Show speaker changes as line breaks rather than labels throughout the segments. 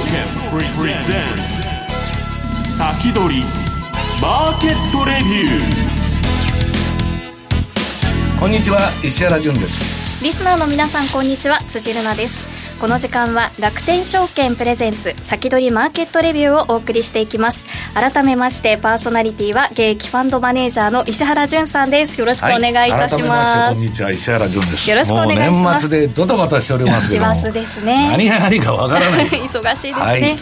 券プレゼンツ先取りマーケットレビ
ューこんにちは石原潤です。
リスナーの皆さんこんにちは辻るなですこの時間は楽天証券プレゼンツ先取りマーケットレビューをお送りしていきます。改めましてパーソナリティは現役ファンドマネージャーの石原潤さんです。よろしくお願いいたします、
はい、こんにちは石原潤です。
よろしくお願いします。
年末でドタバタしております
師走ですね。
何が何かわからない。
忙しいですね、はい、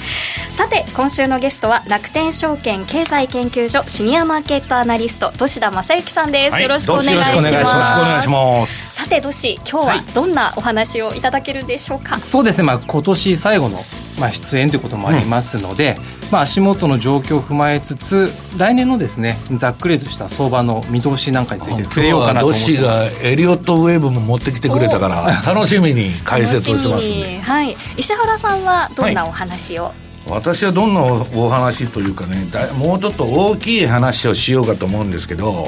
さて今週のゲストは楽天証券経済研究所シニアマーケットアナリスト土田正幸さんです、はい、よろしくお願いします。よろしくお願いします。さて土師今日はどんなお話をいただけるでしょうか、
そうですね。まあ今年最後の、まあ、出演ということもありますので、うん、まあ、足元の状況を踏まえつつ来年のですねざっくりとした相場の見通しなんかについて触れようかなと思ってます。
がエリオットウェーブも持ってきてくれたから楽しみに解説をしますね、
はい、石原さんはどんなお話を、はい。
私はどんなお話というかねもうちょっと大きい話をしようかと思うんですけど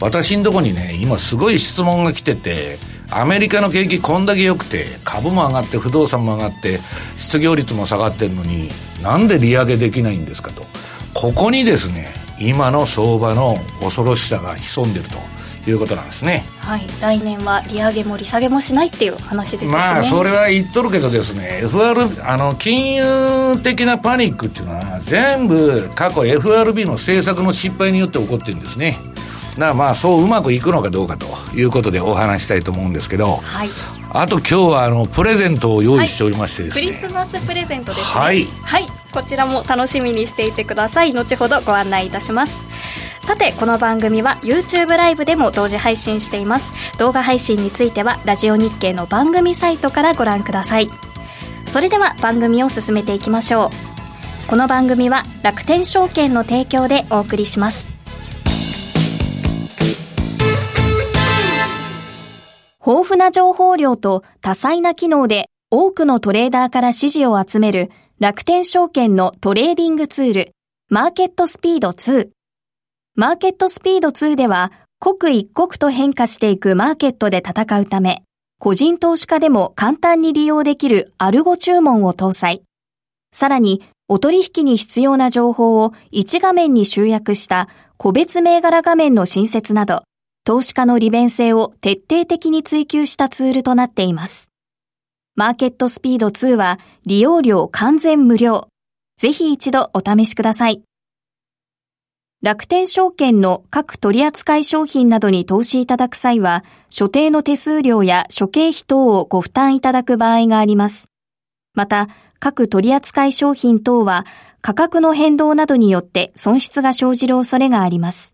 私のとこにね今すごい質問が来ててアメリカの景気こんだけ良くて株も上がって不動産も上がって失業率も下がってるのになんで利上げできないんですかと。ここにですね今の相場の恐ろしさが潜んでるということなんですね。
はい。来年は利上げも利下げもしないっていう話ですね。
まあそれは言っとるけどですね FR あの金融的なパニックっていうのは全部過去 FRB の政策の失敗によって起こってるんですねだからまあそううまくいくのかどうかということでお話したいと思うんですけど、はい、あと今日はあのプレゼントを用意しておりましてです
ね、はい、クリスマスプレゼントですね。はい、はい、こちらも楽しみにしていてください。後ほどご案内いたします。さてこの番組は YouTube ライブでも同時配信しています。動画配信についてはラジオ日経の番組サイトからご覧ください。それでは番組を進めていきましょう。この番組は楽天証券の提供でお送りします豊富な情報量と多彩な機能で多くのトレーダーから支持を集める楽天証券のトレーディングツール、マーケットスピード2。マーケットスピード2では、刻一刻と変化していくマーケットで戦うため、個人投資家でも簡単に利用できるアルゴ注文を搭載。さらに、お取引に必要な情報を1画面に集約した個別銘柄画面の新設など、投資家の利便性を徹底的に追求したツールとなっています。マーケットスピード2は利用料完全無料。ぜひ一度お試しください。楽天証券の各取扱商品などに投資いただく際は、所定の手数料や諸経費等をご負担いただく場合があります。また、各取扱商品等は価格の変動などによって損失が生じる恐れがあります。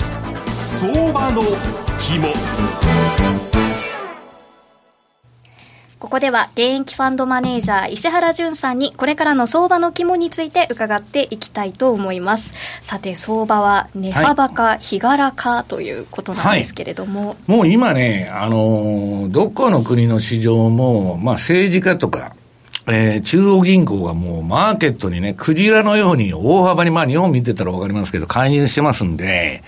相場の肝。
ここでは現役ファンドマネージャー石原淳さんにこれからの相場の肝について伺っていきたいと思います。さて相場は値幅か日柄かということなんですけれども、は
い、もう今ねあのどこの国の市場も、まあ、政治家とかえー、中央銀行がもうマーケットにね、クジラのように大幅に、まあ日本見てたらわかりますけど、介入してますんで、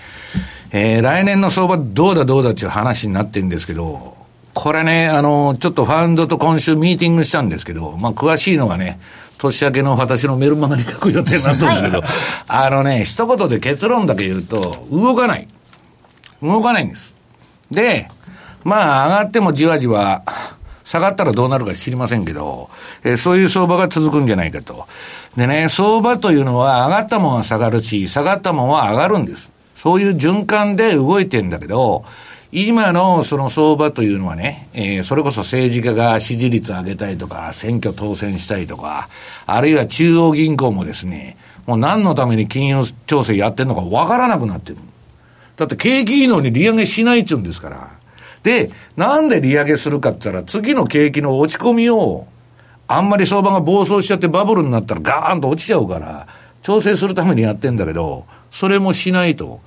えー、来年の相場どうだどうだっていう話になってるんですけど、これね、あの、ちょっとファンドと今週ミーティングしたんですけど、まあ、詳しいのがね、年明けの私のメルマガに書く予定になったんですけど、はい、あのね、一言で結論だけ言うと、動かない。動かないんです。で、まあ、上がってもじわじわ、下がったらどうなるか知りませんけど、えー、そういう相場が続くんじゃないかと。でね、相場というのは上がったもんは下がるし、下がったもんは上がるんです。そういう循環で動いてんだけど、今のその相場というのはね、えー、それこそ政治家が支持率上げたいとか、選挙当選したいとか、あるいは中央銀行もですね、もう何のために金融調整やってるのかわからなくなってる。だって景気いいのに利上げしないっちゅうんですから。で、なんで利上げするかって言ったら、次の景気の落ち込みをあんまり相場が暴走しちゃってバブルになったらガーンと落ちちゃうから、調整するためにやってんだけど、それもしないと。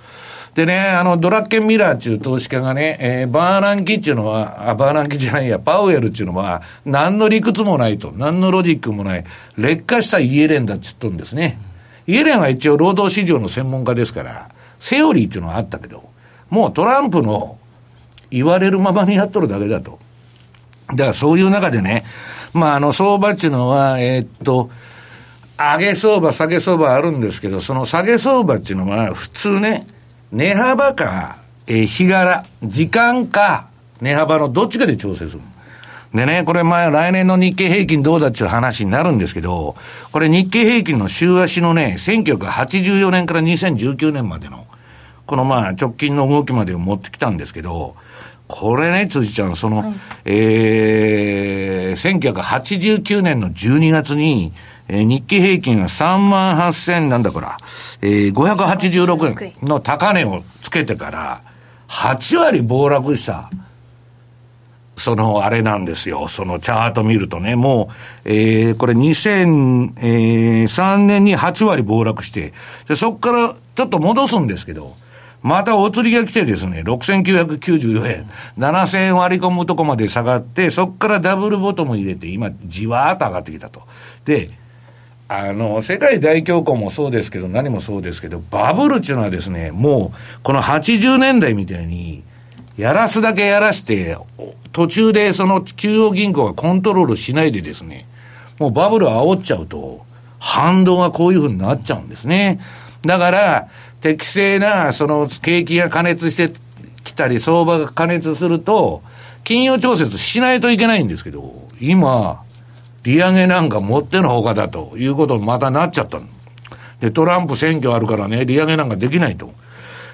でね、あの、ドラッケンミラーっていう投資家がね、えー、バーナンキっていうのは、あ、バーナンキじゃないや、パウエルっていうのは、何の理屈もないと、何のロジックもない、劣化したイエレンだって言っとるんですね。イエレンは一応労働市場の専門家ですから、セオリーっていうのはあったけど、もうトランプの言われるままにやっとるだけだと。だからそういう中でね、まあ、あの、相場っていうのは、えー、っと、上げ相場、下げ相場あるんですけど、その下げ相場っていうのは、普通ね、値幅か、えー、日柄、時間か、値幅のどっちかで調整する。でね、これ前、来年の日経平均どうだっていう話になるんですけど、これ日経平均の週足のね、1984年から2019年までの、このまあ直近の動きまでを持ってきたんですけど、これね、辻ちゃん、その、はい、えー、1989年の12月に、えー、日経平均が3万8000なんだから、えー、586円の高値をつけてから、8割暴落した。その、あれなんですよ。そのチャート見るとね、もう、えー、これ2003年に8割暴落して、で、そこからちょっと戻すんですけど、またお釣りが来てですね、6994円、7000円割り込むとこまで下がって、そこからダブルボトム入れて、今、じわーっと上がってきたと。で、あの、世界大恐慌もそうですけど、何もそうですけど、バブルっていうのはですね、もう、この80年代みたいに、やらすだけやらして、途中でその中央銀行がコントロールしないでですね、もうバブル煽っちゃうと、反動がこういうふうになっちゃうんですね。だから、適正な、その、景気が加熱してきたり、相場が加熱すると、金融調節しないといけないんですけど、今、利上げなんか持ってのほかだということにまたなっちゃった。で、トランプ選挙あるからね、利上げなんかできないと。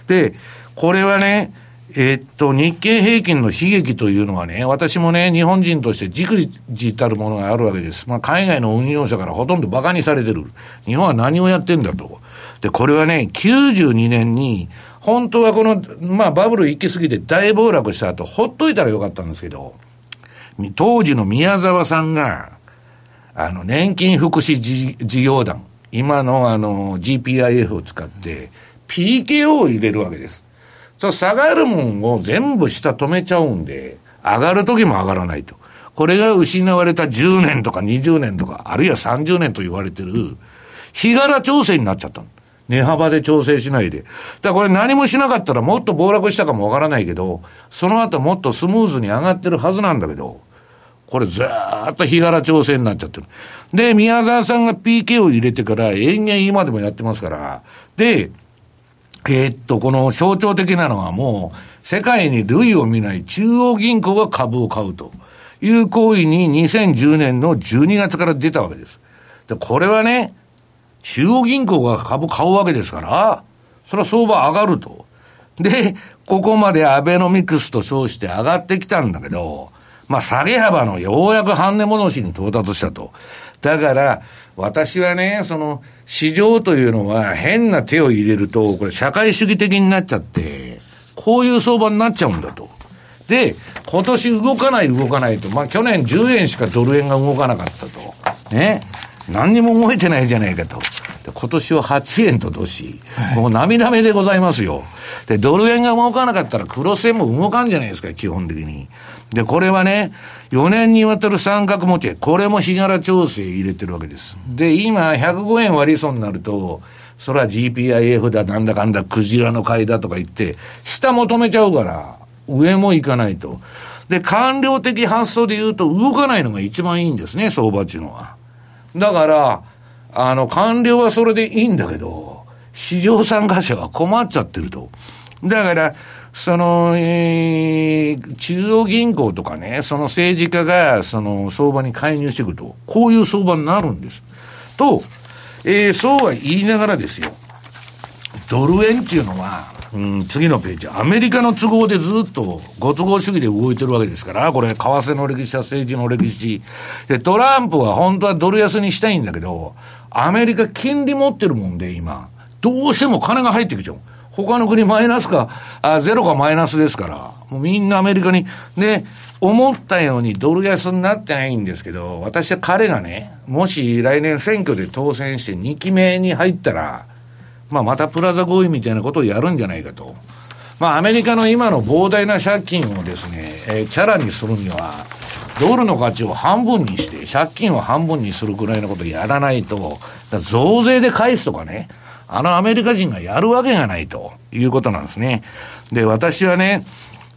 で、これはね、えー、っと、日経平均の悲劇というのはね、私もね、日本人としてじくじたるものがあるわけです。まあ、海外の運用者からほとんど馬鹿にされてる。日本は何をやってんだと。で、これはね、92年に、本当はこの、まあバブル行き過ぎて大暴落した後、ほっといたらよかったんですけど、当時の宮沢さんが、あの、年金福祉事業団、今のあの、GPIF を使って、PKO を入れるわけです。そ、下がるもんを全部下止めちゃうんで、上がる時も上がらないと。これが失われた10年とか20年とか、あるいは30年と言われてる、日柄調整になっちゃった。値幅で調整しないで。だからこれ何もしなかったらもっと暴落したかもわからないけど、その後もっとスムーズに上がってるはずなんだけど、これずっと日柄調整になっちゃってる。で、宮沢さんが PK を入れてから、延々今でもやってますから、で、えー、っと、この象徴的なのはもう、世界に類を見ない中央銀行が株を買うという行為に2010年の12月から出たわけです。で、これはね、中央銀行が株買うわけですから、それは相場上がると。で、ここまでアベノミクスと称して上がってきたんだけど、まあ下げ幅のようやく半値戻しに到達したと。だから、私はね、その、市場というのは変な手を入れると、これ社会主義的になっちゃって、こういう相場になっちゃうんだと。で、今年動かない動かないと、まあ去年10円しかドル円が動かなかったと。ね。何にも動いてないじゃないかと。今年は8円と年、はい、もう涙目でございますよ。で、ドル円が動かなかったらクロス円も動かんじゃないですか、基本的に。で、これはね、4年にわたる三角持ち、これも日柄調整入れてるわけです。で、今、105円割りそうになると、それは GPIF だ、なんだかんだ、クジラの買いだとか言って、下求めちゃうから、上も行かないと。で、官僚的発想で言うと、動かないのが一番いいんですね、相場っていうのは。だから、あの、官僚はそれでいいんだけど、市場参加者は困っちゃってると。だから、その、えー、中央銀行とかね、その政治家が、その、相場に介入していくと、こういう相場になるんです。と、えー、そうは言いながらですよ、ドル円っていうのは、うん、次のページ、アメリカの都合でずっとご都合主義で動いてるわけですから、これ、為替の歴史は政治の歴史。で、トランプは本当はドル安にしたいんだけど、アメリカ金利持ってるもんで、今、どうしても金が入ってきちゃう。他の国マイナスか、あ、ゼロかマイナスですから、もうみんなアメリカに、で、思ったようにドル安になってないんですけど、私は彼がね、もし来年選挙で当選して2期目に入ったら、まあまたプラザ合意みたいなことをやるんじゃないかと。まあアメリカの今の膨大な借金をですね、えー、チャラにするには、ドルの価値を半分にして、借金を半分にするぐらいのことをやらないと、増税で返すとかね、あのアメリカ人がやるわけがないということなんですね。で、私はね、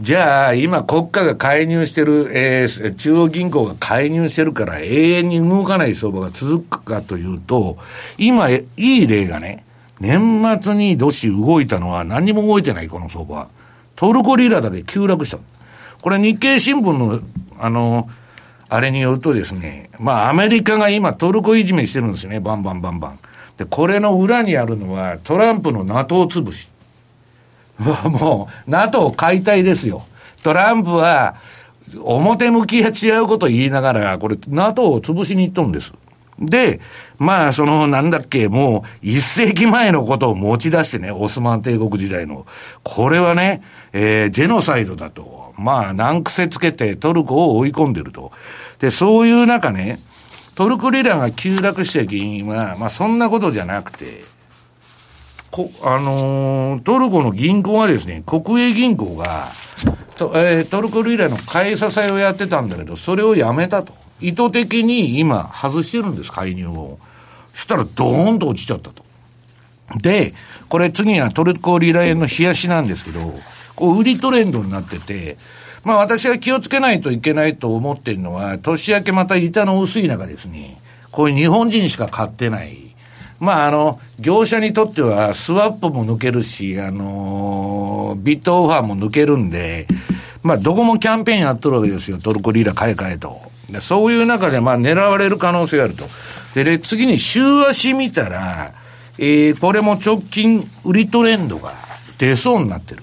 じゃあ、今国家が介入してる、えー、中央銀行が介入してるから永遠に動かない相場が続くかというと、今、いい例がね、年末にどし動いたのは何にも動いてない、この相場は。トルコリラだけ急落した。これ日経新聞の、あの、あれによるとですね、まあアメリカが今トルコいじめしてるんですよね、バンバンバンバン。で、これの裏にあるのは、トランプの NATO 潰し。もう、NATO 解体ですよ。トランプは、表向きは違うことを言いながら、これ、NATO を潰しに行っとるんです。で、まあ、その、なんだっけ、もう、一世紀前のことを持ち出してね、オスマン帝国時代の。これはね、えー、ジェノサイドだと。まあ、難癖つけてトルコを追い込んでると。で、そういう中ね、トルコリラが急落した原因は、まあそんなことじゃなくて、こあのー、トルコの銀行はですね、国営銀行が、とえー、トルコリラの買い支えをやってたんだけど、それをやめたと。意図的に今外してるんです、介入を。そしたらドーンと落ちちゃったと。で、これ次はトルコリラ円の冷やしなんですけど、こう売りトレンドになってて、まあ私が気をつけないといけないと思ってるのは、年明けまた板の薄い中ですね、こういう日本人しか買ってない。まああの、業者にとってはスワップも抜けるし、あのビットオファーも抜けるんで、まあどこもキャンペーンやっとるわけですよ、トルコリラ買い替えと。そういう中でまあ狙われる可能性があると。で、次に週足見たら、えー、これも直近売りトレンドが出そうになってる。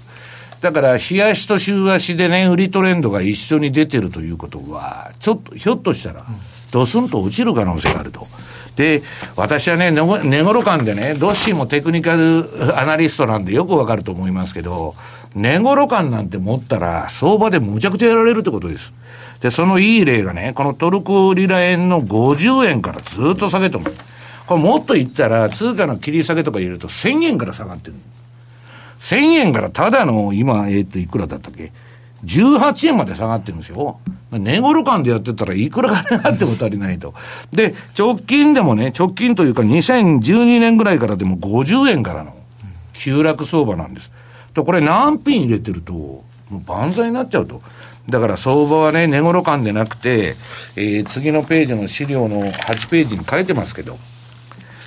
だから、日足と週足でね、売りトレンドが一緒に出てるということは、ちょっと、ひょっとしたら、ドスンと落ちる可能性があると。で、私はね、寝頃感でね、どっしーもテクニカルアナリストなんでよくわかると思いますけど、寝頃感なんて持ったら、相場でむちゃくちゃやられるってことです。で、そのいい例がね、このトルコリラ円の50円からずっと下げてもこれもっと言ったら、通貨の切り下げとか入れると1000円から下がってる。1000円からただの、今、えっ、ー、と、いくらだったっけ ?18 円まで下がってるんですよ。値頃感でやってたらいくら金があっても足りないと。で、直近でもね、直近というか2012年ぐらいからでも50円からの急落相場なんです。と、これ何品入れてると、もう万歳になっちゃうと。だから相場はね、値頃感でなくて、えー、次のページの資料の8ページに書いてますけど、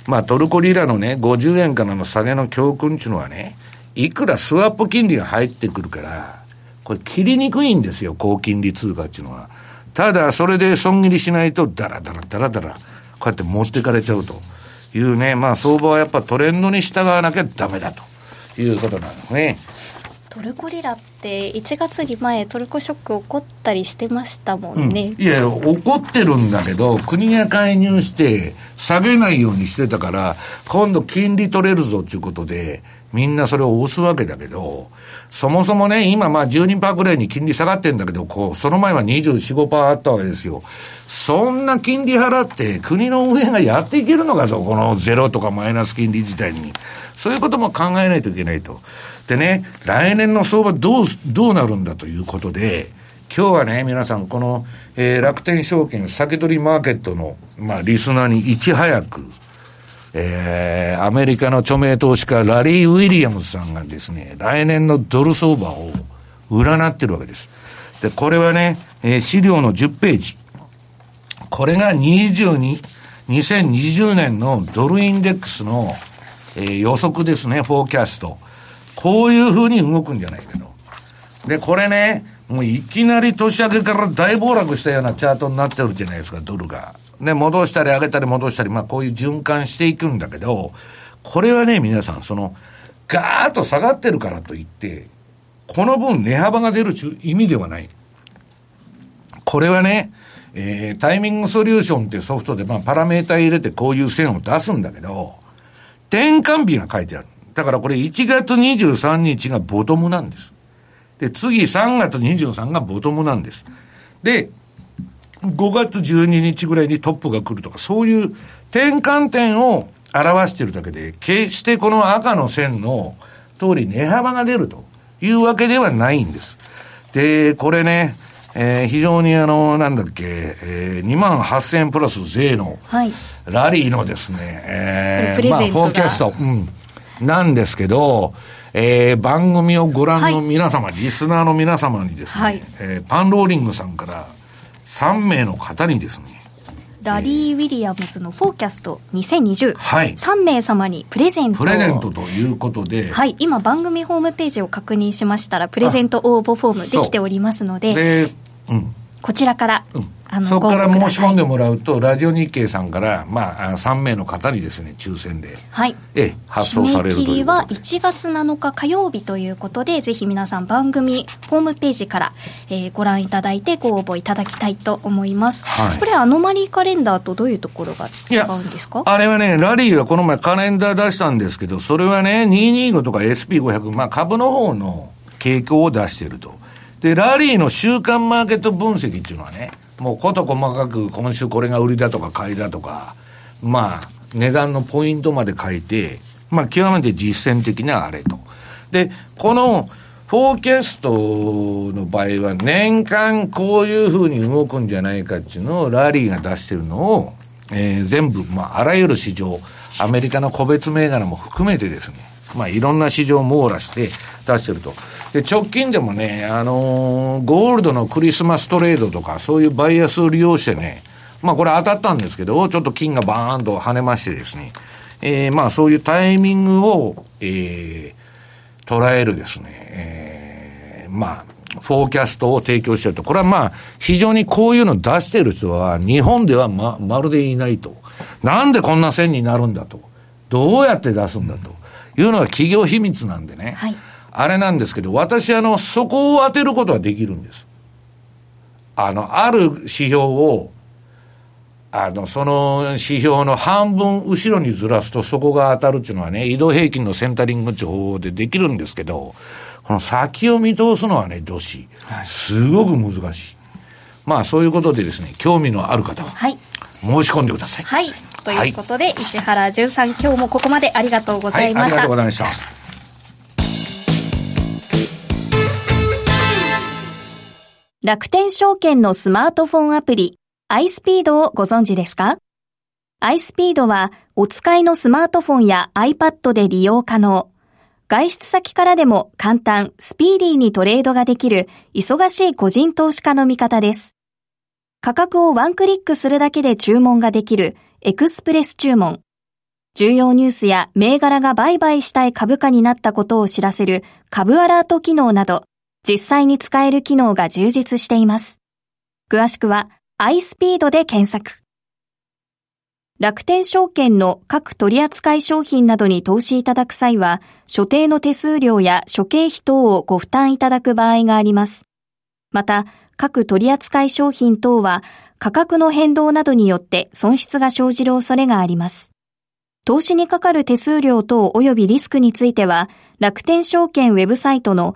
まあトルコリラのね、50円からの下げの教訓っていうのはね、いくらスワップ金利が入ってくるから、これ切りにくいんですよ、高金利通貨っていうのは。ただ、それで損切りしないと、だらだらだらだら、こうやって持ってかれちゃうというね、まあ相場はやっぱトレンドに従わなきゃダメだということなんですね。
トルコリラって1月に前トルコショック起こったりしてましたもんね、
うん、いや起こってるんだけど国が介入して下げないようにしてたから今度金利取れるぞっていうことでみんなそれを押すわけだけど、そもそもね、今まあ12%ぐらいに金利下がってんだけど、こう、その前は24、5%あったわけですよ。そんな金利払って国の運営がやっていけるのかと、このゼロとかマイナス金利自体に。そういうことも考えないといけないと。でね、来年の相場どう、どうなるんだということで、今日はね、皆さん、この、えー、楽天証券先取りマーケットの、まあ、リスナーにいち早く、えー、アメリカの著名投資家、ラリー・ウィリアムズさんがですね、来年のドル相場を占ってるわけです。で、これはね、えー、資料の10ページ。これが22、2020年のドルインデックスの、えー、予測ですね、フォーキャスト。こういう風に動くんじゃないかと。で、これね、もういきなり年明けから大暴落したようなチャートになってるじゃないですか、ドルが。ね、戻したり上げたり戻したり、まあこういう循環していくんだけど、これはね、皆さん、その、ガーッと下がってるからといって、この分値幅が出る意味ではない。これはね、えー、タイミングソリューションっていうソフトで、まあ、パラメータ入れてこういう線を出すんだけど、転換日が書いてある。だからこれ1月23日がボトムなんです。で、次3月23がボトムなんです。で、5月12日ぐらいにトップが来るとか、そういう転換点を表しているだけで、決してこの赤の線の通り値幅が出るというわけではないんです。で、これね、えー、非常にあの、なんだっけ、えー、2万8000円プラス税の、ラリーのですね、
えー、まあ、フ
ォーキャスト、うん、なんですけど、えー、番組をご覧の皆様、はい、リスナーの皆様にですね、はい、えー、パンローリングさんから3名の方にですね、
ラリー・ウィリアムズのフォーキャスト2020、はい、3名様にプレゼント
プレゼントということで、
はい、今番組ホームページを確認しましたらプレゼント応募フォームできておりますのでで、うん、こちらから、
うんあのそこから申し込んでもらうと、ラジオ日経さんから、まあ、3名の方にですね、抽選で、
はい、
え発送されるという切りは
1月7日火曜日ということで、ぜひ皆さん番組ホームページから、えー、ご覧いただいてご応募いただきたいと思います。はい、これ、アノマリーカレンダーとどういうところが違うんですか？
あれはね、ラリーはこの前カレンダー出したんですけど、それはね、225とか SP500、まあ株の方の傾向を出していると。で、ラリーの週間マーケット分析っていうのはね、もうこと細かく今週これが売りだとか買いだとか、まあ、値段のポイントまで書いて、まあ、極めて実践的なあれと。で、この、フォーキャストの場合は年間こういうふうに動くんじゃないかっていうのをラリーが出してるのを、えー、全部、まあ、あらゆる市場、アメリカの個別銘柄も含めてですね、まあ、いろんな市場を網羅して出してると。で、直近でもね、あのー、ゴールドのクリスマストレードとか、そういうバイアスを利用してね、まあこれ当たったんですけど、ちょっと金がバーンと跳ねましてですね、えー、まあそういうタイミングを、えー、捉えるですね、えー、まあ、フォーキャストを提供してると。これはまあ、非常にこういうの出してる人は、日本ではま、まるでいないと。なんでこんな線になるんだと。どうやって出すんだと。いうのは企業秘密なんでね。はいあれなんですけど、私、あの、そこを当てることはできるんです。あの、ある指標を、あの、その指標の半分後ろにずらすとそこが当たるっていうのはね、移動平均のセンタリング地方でできるんですけど、この先を見通すのはね、どし、すごく難しい。まあ、そういうことでですね、興味のある方は、申し込んでください。
はい。ということで、はい、石原淳さん、今日もここまでありがとうございました。はい、ありがとう
ございました。
楽天証券のスマートフォンアプリ iSpeed をご存知ですか？iSpeed はお使いのスマートフォンや iPad で利用可能。外出先からでも簡単、スピーディーにトレードができる忙しい個人投資家の味方です。価格をワンクリックするだけで注文ができるエクスプレス注文。重要ニュースや銘柄が売買したい株価になったことを知らせる株アラート機能など実際に使える機能が充実しています。詳しくは iSpeed で検索。楽天証券の各取扱商品などに投資いただく際は、所定の手数料や諸経費等をご負担いただく場合があります。また、各取扱商品等は価格の変動などによって損失が生じる恐れがあります。投資にかかる手数料等及びリスクについては、楽天証券ウェブサイトの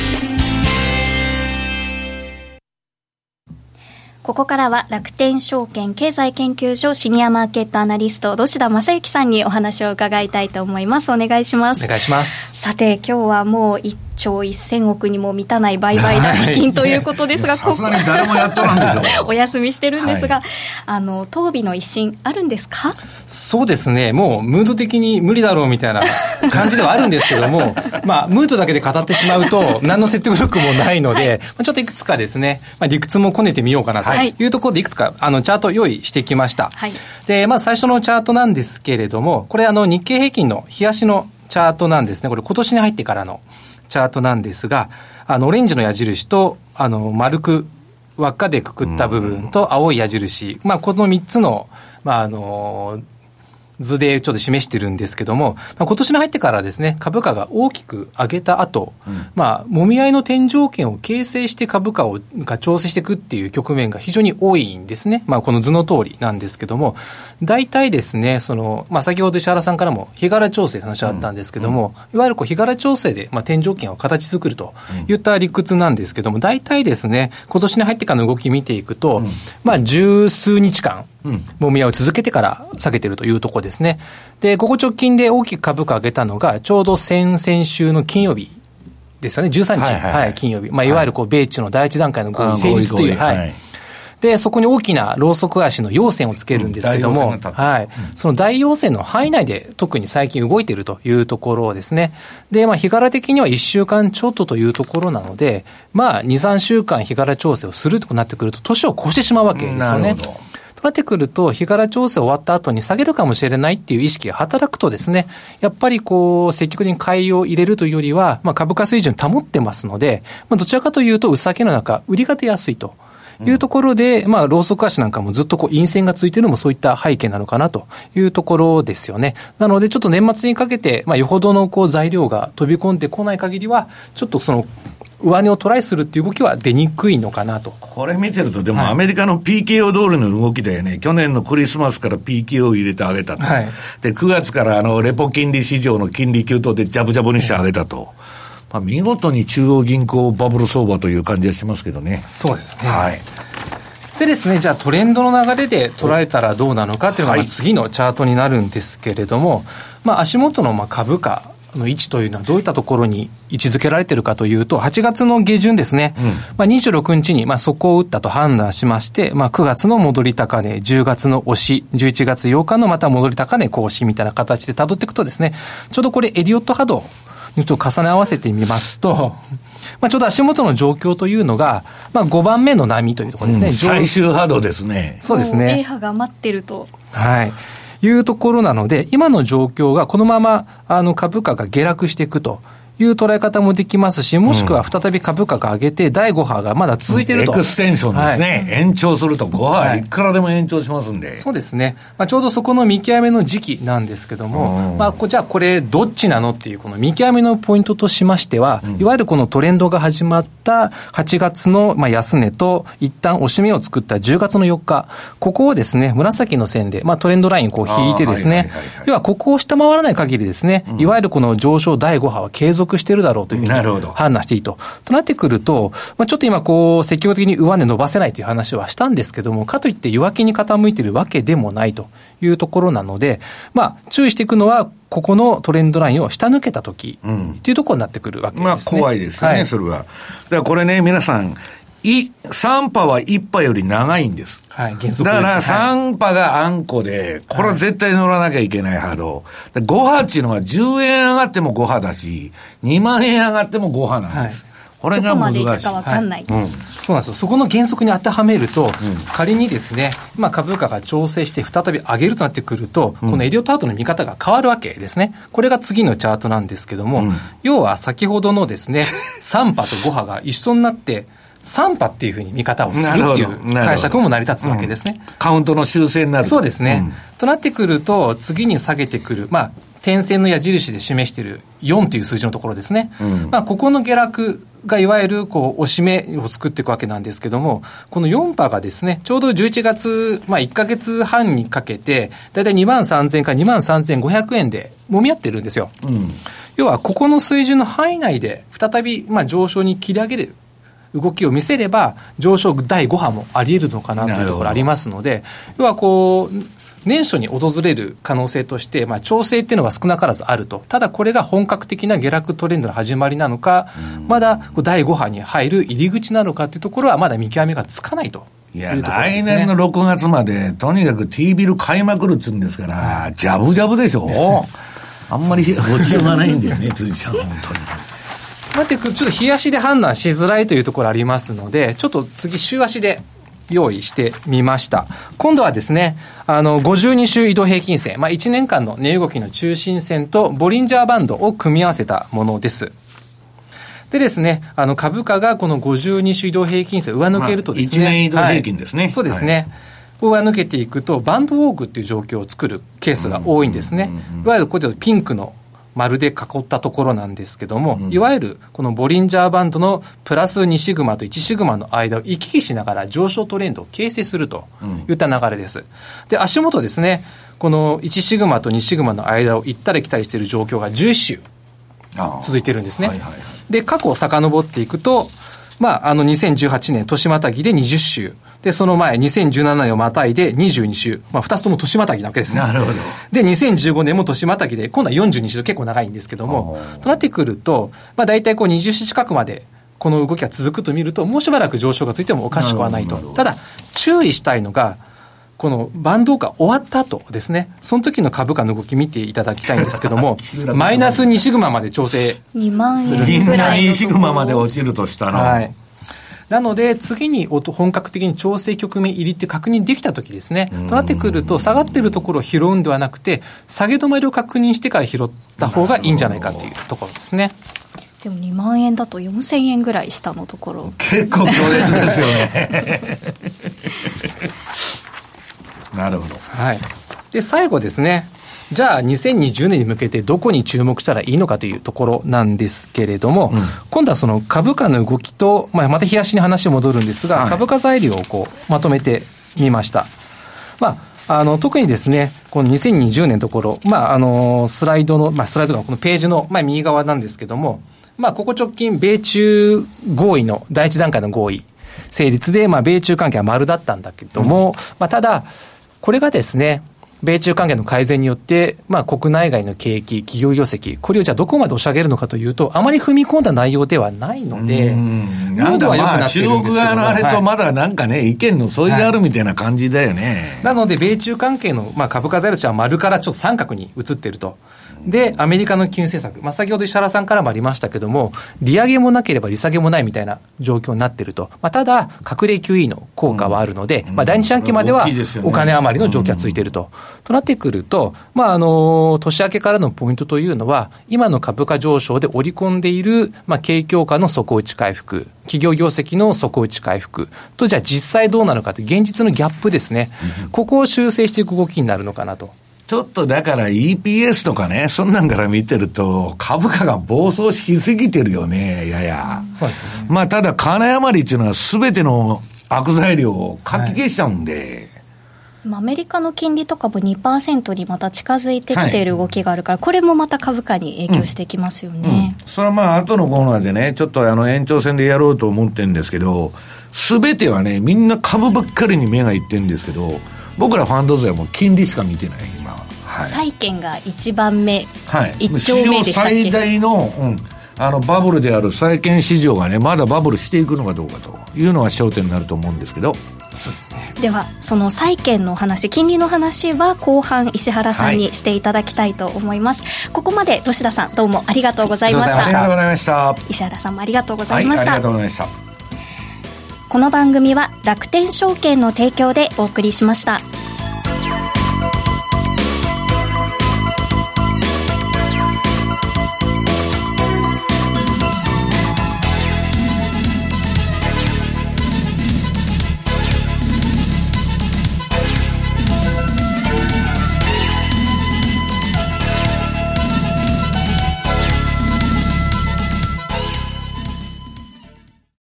ここからは楽天証券経済研究所シニアマーケットアナリスト土田正幸さんにお話を伺いたいと思います。お願いします。
お願いします。
さて今日はもう1兆1000億にも満たない売買代金ということですが、
さすがに誰もやっとらんでしょ
うお休みしてるんですが、はい、あの当備の一新あるんですか？
そうですね。もうムード的に無理だろうみたいな感じではあるんですけども まあムードだけで語ってしまうと何の説得力もないので、はい、ちょっといくつかですね、まあ、理屈もこねてみようかなとい。うところでいくつかあのチャート用意してきました、はい、でまず最初のチャートなんですけれどもこれあの日経平均の冷やしのチャートなんですね。これ今年に入ってからのチャートなんですが、あの、オレンジの矢印と、あの、丸く、輪っかでくくった部分と青い矢印、まあ、この3つの、まあ、あの、図でちょっと示してるんですけども、まあ、今年に入ってからですね、株価が大きく上げた後、うん、まあ、もみ合いの天井圏を形成して株価をが調整していくっていう局面が非常に多いんですね。まあ、この図の通りなんですけども、大体ですね、その、まあ、先ほど石原さんからも日柄調整の話があったんですけども、うん、いわゆるこう日柄調整で、まあ、天井圏を形作るといった理屈なんですけども、大体ですね、今年に入ってからの動き見ていくと、うん、まあ、十数日間、もみ合いを続けてから下げてるというところですね。で、ここ直近で大きく株価上げたのが、ちょうど先々週の金曜日ですよね、13日、はい、はいはい、金曜日。まあ、いわゆるこう、米中の第一段階の合意成立という、はい。で、そこに大きなローソク足の陽線をつけるんですけども、うん、はい。その大陽線の範囲内で特に最近動いているというところですね。で、まあ、日柄的には1週間ちょっとというところなので、まあ、2、3週間日柄調整をするとなってくると、年を越してしまうわけですよね。となってくると、日柄調整終わった後に下げるかもしれないっていう意識が働くとですね、やっぱりこう、積極的に買いを入れるというよりは、まあ、株価水準保ってますので、まあ、どちらかというと、うさけの中、売りが出やすいと。いうところで、まあ、ローソク足なんかもずっとこう、陰線がついているのもそういった背景なのかなというところですよね。なので、ちょっと年末にかけて、まあ、よほどのこう、材料が飛び込んでこない限りは、ちょっとその、上値をトライするっていう動きは出にくいのかなと。
これ見てると、でもアメリカの PKO 通りの動きだよね、はい、去年のクリスマスから PKO を入れてあげたと。はい、で、9月からあの、レポ金利市場の金利急騰でジャブジャブにしてあげたと。まあ、見事に中央銀行バブル相場という感じがしますけどね。
そうですね。はい。でですね、じゃあトレンドの流れで捉えたらどうなのかというのが次のチャートになるんですけれども、まあ足元のまあ株価の位置というのはどういったところに位置づけられているかというと、8月の下旬ですね、うん、まあ、26日にまあ底を打ったと判断しまして、まあ、9月の戻り高値、10月の押し、11月8日のまた戻り高値更新みたいな形で辿っていくとですね、ちょうどこれエリオット波動にと重ね合わせてみますと、まあ、ちょうど足元の状況というのが、まあ、5番目の波というところですね。うん、
最終波動ですね。
そうですね。
A 波が待ってると。
はい。いうところなので、今の状況がこのままあの株価が下落していくと。いう捉え方もできますし、もしくは再び株価が上げて、第5波がまだ続いていると。
エクステンションですね。はい、延長すると5波、いくらでも延長しますんで。
そうですね。まあ、ちょうどそこの見極めの時期なんですけども、まあ、じゃあこれどっちなのっていう、この見極めのポイントとしましては、いわゆるこのトレンドが始まった8月のまあ安値と、一旦押し目を作った10月の4日、ここをですね、紫の線で、まあ、トレンドラインこう引いてですね、要はここを下回らない限りですね、いわゆるこの上昇第5波は継続しているだろうというふうに判断していいと。となってくると、まあ、ちょっと今こう、積極的に上値伸ばせないという話はしたんですけども、かといって弱気に傾いているわけでもないというところなので、まあ、注意していくのは、ここのトレンドラインを下抜けたとき、うん、っていうところになってくるわけですね。まあ、
怖いですよね、はい、それは。だからこれね、皆さん、い、3波は1波より長いんです。
はい、原
則だから3波があんこで、これは絶対乗らなきゃいけない波動。5波っていうのは10円上がっても5波だし、2万円上がっても5波なんです。はいこれが難しい。どこか分かんない、はいうん、
そうなんですよ。そこの原則に当てはめると、うん、仮にですね、ま株価が調整して再び上げるとなってくると、うん、このエリオットハートの見方が変わるわけですね。これが次のチャートなんですけども、要は先ほどのですね、3波と5波が一緒になって、3波っていうふうに見方をするっていう解釈も成り立つわけですね。
うん、カウントの修正になる
そうですね。うん、となってくると、次に下げてくる、まあ、点線の矢印で示している4という数字のところですね。うん、まあ、ここの下落がいわゆるこう押し目を作っていくわけなんですけども、この4波がですね、ちょうど11月、まあ1か月半にかけて、だいたい2万3000から2万3500円で揉み合ってるんですよ。うん、要は、ここの水準の範囲内で再びまあ上昇に切り上げる動きを見せれば、上昇第5波もあり得るのかなというところありますので、要はこう、年初に訪れる可能性として、まあ、調整っていうのは少なからずあると。ただこれが本格的な下落トレンドの始まりなのか、まだ第5波に入る入り口なのかというところはまだ見極めがつかないと。
いや、来年の6月まで、とにかく T ビル買いまくるっつうんですから、ジャブジャブでしょ。あんまり落ちようがないんだよね、辻ちゃん、本当に。
待ってくちょっと日足で判断しづらいというところありますので、ちょっと次、週足で用意してみました。今度はですね、あの、52週移動平均線、まあ、1年間の値動きの中心線とボリンジャーバンドを組み合わせたものです。でですね、あの株価がこの52週移動平均線を上抜けるとですね、
まあ、1年移動平均ですね。はい、
そうですね。上抜けていくと、バンドウォークっていう状況を作るケースが多いんですね。いわゆるこういうピンクの丸で囲ったところなんですけども、うん、いわゆるこのボリンジャーバンドのプラス2シグマと1シグマの間を行き来しながら上昇トレンドを形成するといった流れです。で、足元ですね、この1シグマと2シグマの間を行ったり来たりしている状況が11週続いてるんですね。はいはいはい、で、過去を遡っていくと、まあ、あの2018年年またぎで20週。で、その前、2017年をまたいで22週。まあ、二つとも年またぎなわけですね。
なるほど。
で、2015年も年またぎで、今度は42週と結構長いんですけども、となってくると、まあ、大体こう20週近くまで、この動きが続くと見ると、もうしばらく上昇がついてもおかしくはないと。ただ、注意したいのが、このバンドが終わった後ですね、その時の株価の動き見ていただきたいんですけども、マイナス2シグマまで調整する。2
万円
みんな2シグマまで落ちるとしたら。はい。
なので、次に本格的に調整局面入りって確認できたときですね、となってくると、下がってるところを拾うんではなくて、下げ止まりを確認してから拾った方がいいんじゃないかというところですね。
でも2万円だと4000円ぐらい下のところ。
結構強烈ですよね。なるほど。
はい。で最後ですねじゃあ2020年に向けてどこに注目したらいいのかというところなんですけれども、うん、今度はその株価の動きと、まあ、また冷やしに話戻るんですが、はい、株価材料をこうまとめてみました。まあ、あの、特にですね、この2020年のところ、まあ、あの、スライドの、まあ、スライドのこのページの、まあ、右側なんですけども、まあ、ここ直近、米中合意の、第一段階の合意、成立で、まあ、米中関係は丸だったんだけども、うん、まあ、ただ、これがですね、米中関係の改善によって、まあ、国内外の景気、企業業績、これをじゃあどこまで押し上げるのかというと、あまり踏み込んだ内容ではないので、
なんかまあ、中国側のあれとまだなんかね、はい、意見の相違があるみたいな感じだよね。
なので、米中関係の、まあ、株価材料としては丸からちょっと三角に移っていると。で、アメリカの金融政策、まあ、先ほど石原さんからもありましたけども、利上げもなければ利下げもないみたいな状況になっていると、まあ、ただ、隠れ QE の効果はあるので、うん、まあ、第二四半期まではお金余りの状況がついていると。となってくると、まあ、あの年明けからのポイントというのは、今の株価上昇で織り込んでいる、まあ、景況下の底打ち回復、企業業績の底打ち回復。と、じゃあ実際どうなのかという現実のギャップですね、ここを修正していく動きになるのかなと。
ちょっとだから EPS とかね、そんなんから見てると、株価が暴走しすぎてるよね、やや。
そうですね。
まあ、ただ、金余りっていうのは、すべての悪材料をかき消しちゃうんで。
はい、アメリカの金利とかも2%にまた近づいてきている動きがあるから、はい、これもまた株価に影響してきますよね。うんうん、
それはまあ、後のコーナーでね、ちょっとあの延長戦でやろうと思ってるんですけど、すべてはね、みんな株ばっかりに目がいってるんですけど、僕らファンド税はもう金利しか見てない。
はい、債券が1番目、
はい、1丁目でしたっけ最大の、うん、あのバブルである債券市場がねまだバブルしていくのかどうかというのが焦点になると思うんですけど。
そうですね、ではその債券の話金利の話は後半石原さんにしていただきたいと思います、はい、ここまで吉田さんどうもありがとうございました。
ありがとうございました。
石原さんもありがとうございました、
はい、ありがとうございました。
この番組は楽天証券の提供でお送りしました。